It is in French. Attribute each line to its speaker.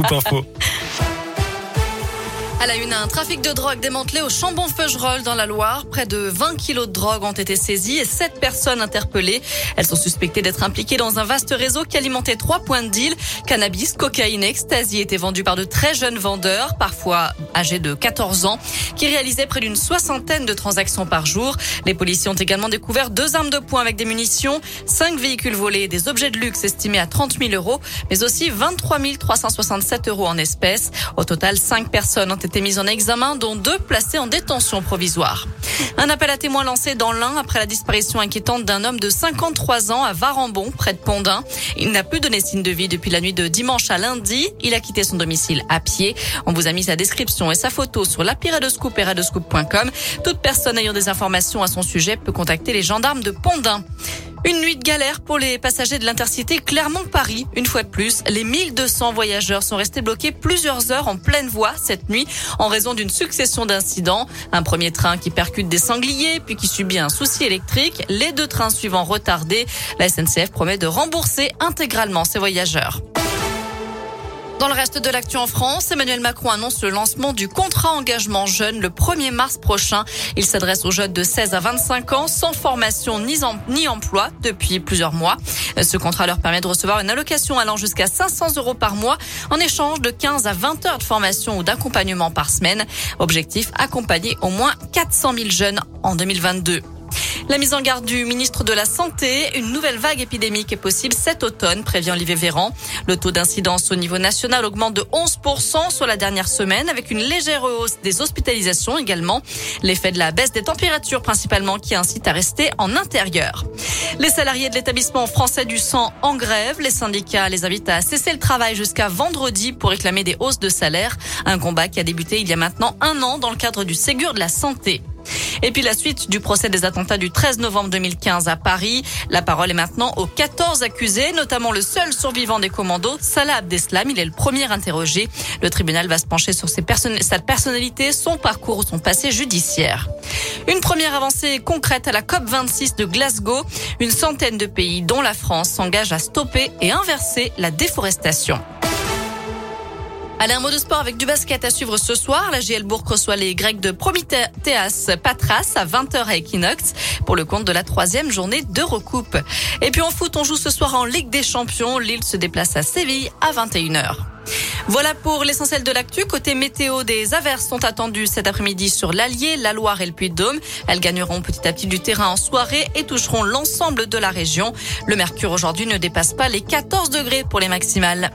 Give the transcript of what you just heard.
Speaker 1: Scoop Info.
Speaker 2: À la une, un trafic de drogue démantelé au Chambon-Feugerolles dans la Loire. Près de 20 kilos de drogue ont été saisis et 7 personnes interpellées. Elles sont suspectées d'être impliquées dans un vaste réseau qui alimentait trois points de deal. Cannabis, cocaïne, ecstasy étaient vendus par de très jeunes vendeurs, parfois âgés de 14 ans, qui réalisaient près d'une soixantaine de transactions par jour. Les policiers ont également découvert deux armes de poing avec des munitions, cinq véhicules volés des objets de luxe estimés à 30 000 euros, mais aussi 23 367 euros en espèces. Au total, cinq personnes ont été été mis en examen, dont deux placés en détention provisoire. Un appel à témoins lancé dans l'Ain après la disparition inquiétante d'un homme de 53 ans à Varambon, près de Pondin. Il n'a plus donné signe de vie depuis la nuit de dimanche à lundi. Il a quitté son domicile à pied. On vous a mis sa description et sa photo sur l'apiradoscoop et Toute personne ayant des informations à son sujet peut contacter les gendarmes de Pondin. Une nuit de galère pour les passagers de l'intercité Clermont-Paris. Une fois de plus, les 1200 voyageurs sont restés bloqués plusieurs heures en pleine voie cette nuit en raison d'une succession d'incidents. Un premier train qui percute des sangliers, puis qui subit un souci électrique. Les deux trains suivants retardés. La SNCF promet de rembourser intégralement ses voyageurs. Dans le reste de l'actu en France, Emmanuel Macron annonce le lancement du contrat engagement jeune le 1er mars prochain. Il s'adresse aux jeunes de 16 à 25 ans sans formation ni, ni emploi depuis plusieurs mois. Ce contrat leur permet de recevoir une allocation allant jusqu'à 500 euros par mois en échange de 15 à 20 heures de formation ou d'accompagnement par semaine. Objectif, accompagner au moins 400 000 jeunes en 2022. La mise en garde du ministre de la Santé, une nouvelle vague épidémique est possible cet automne, prévient Olivier Véran. Le taux d'incidence au niveau national augmente de 11% sur la dernière semaine, avec une légère hausse des hospitalisations également. L'effet de la baisse des températures principalement qui incite à rester en intérieur. Les salariés de l'établissement français du sang en grève, les syndicats les invitent à cesser le travail jusqu'à vendredi pour réclamer des hausses de salaire. Un combat qui a débuté il y a maintenant un an dans le cadre du Ségur de la santé. Et puis la suite du procès des attentats du 13 novembre 2015 à Paris. La parole est maintenant aux 14 accusés, notamment le seul survivant des commandos, Salah Abdeslam. Il est le premier interrogé. Le tribunal va se pencher sur sa personnalité, son parcours ou son passé judiciaire. Une première avancée concrète à la COP26 de Glasgow. Une centaine de pays, dont la France, s'engagent à stopper et inverser la déforestation. Allez, un mot de sport avec du basket à suivre ce soir. La GL Bourg reçoit les Grecs de Promitheas Patras à 20h à Equinox pour le compte de la troisième journée de recoupe. Et puis en foot, on joue ce soir en Ligue des Champions. Lille se déplace à Séville à 21h. Voilà pour l'essentiel de l'actu. Côté météo, des averses sont attendues cet après-midi sur l'Allier, la Loire et le Puy-de-Dôme. Elles gagneront petit à petit du terrain en soirée et toucheront l'ensemble de la région. Le mercure aujourd'hui ne dépasse pas les 14 degrés pour les maximales.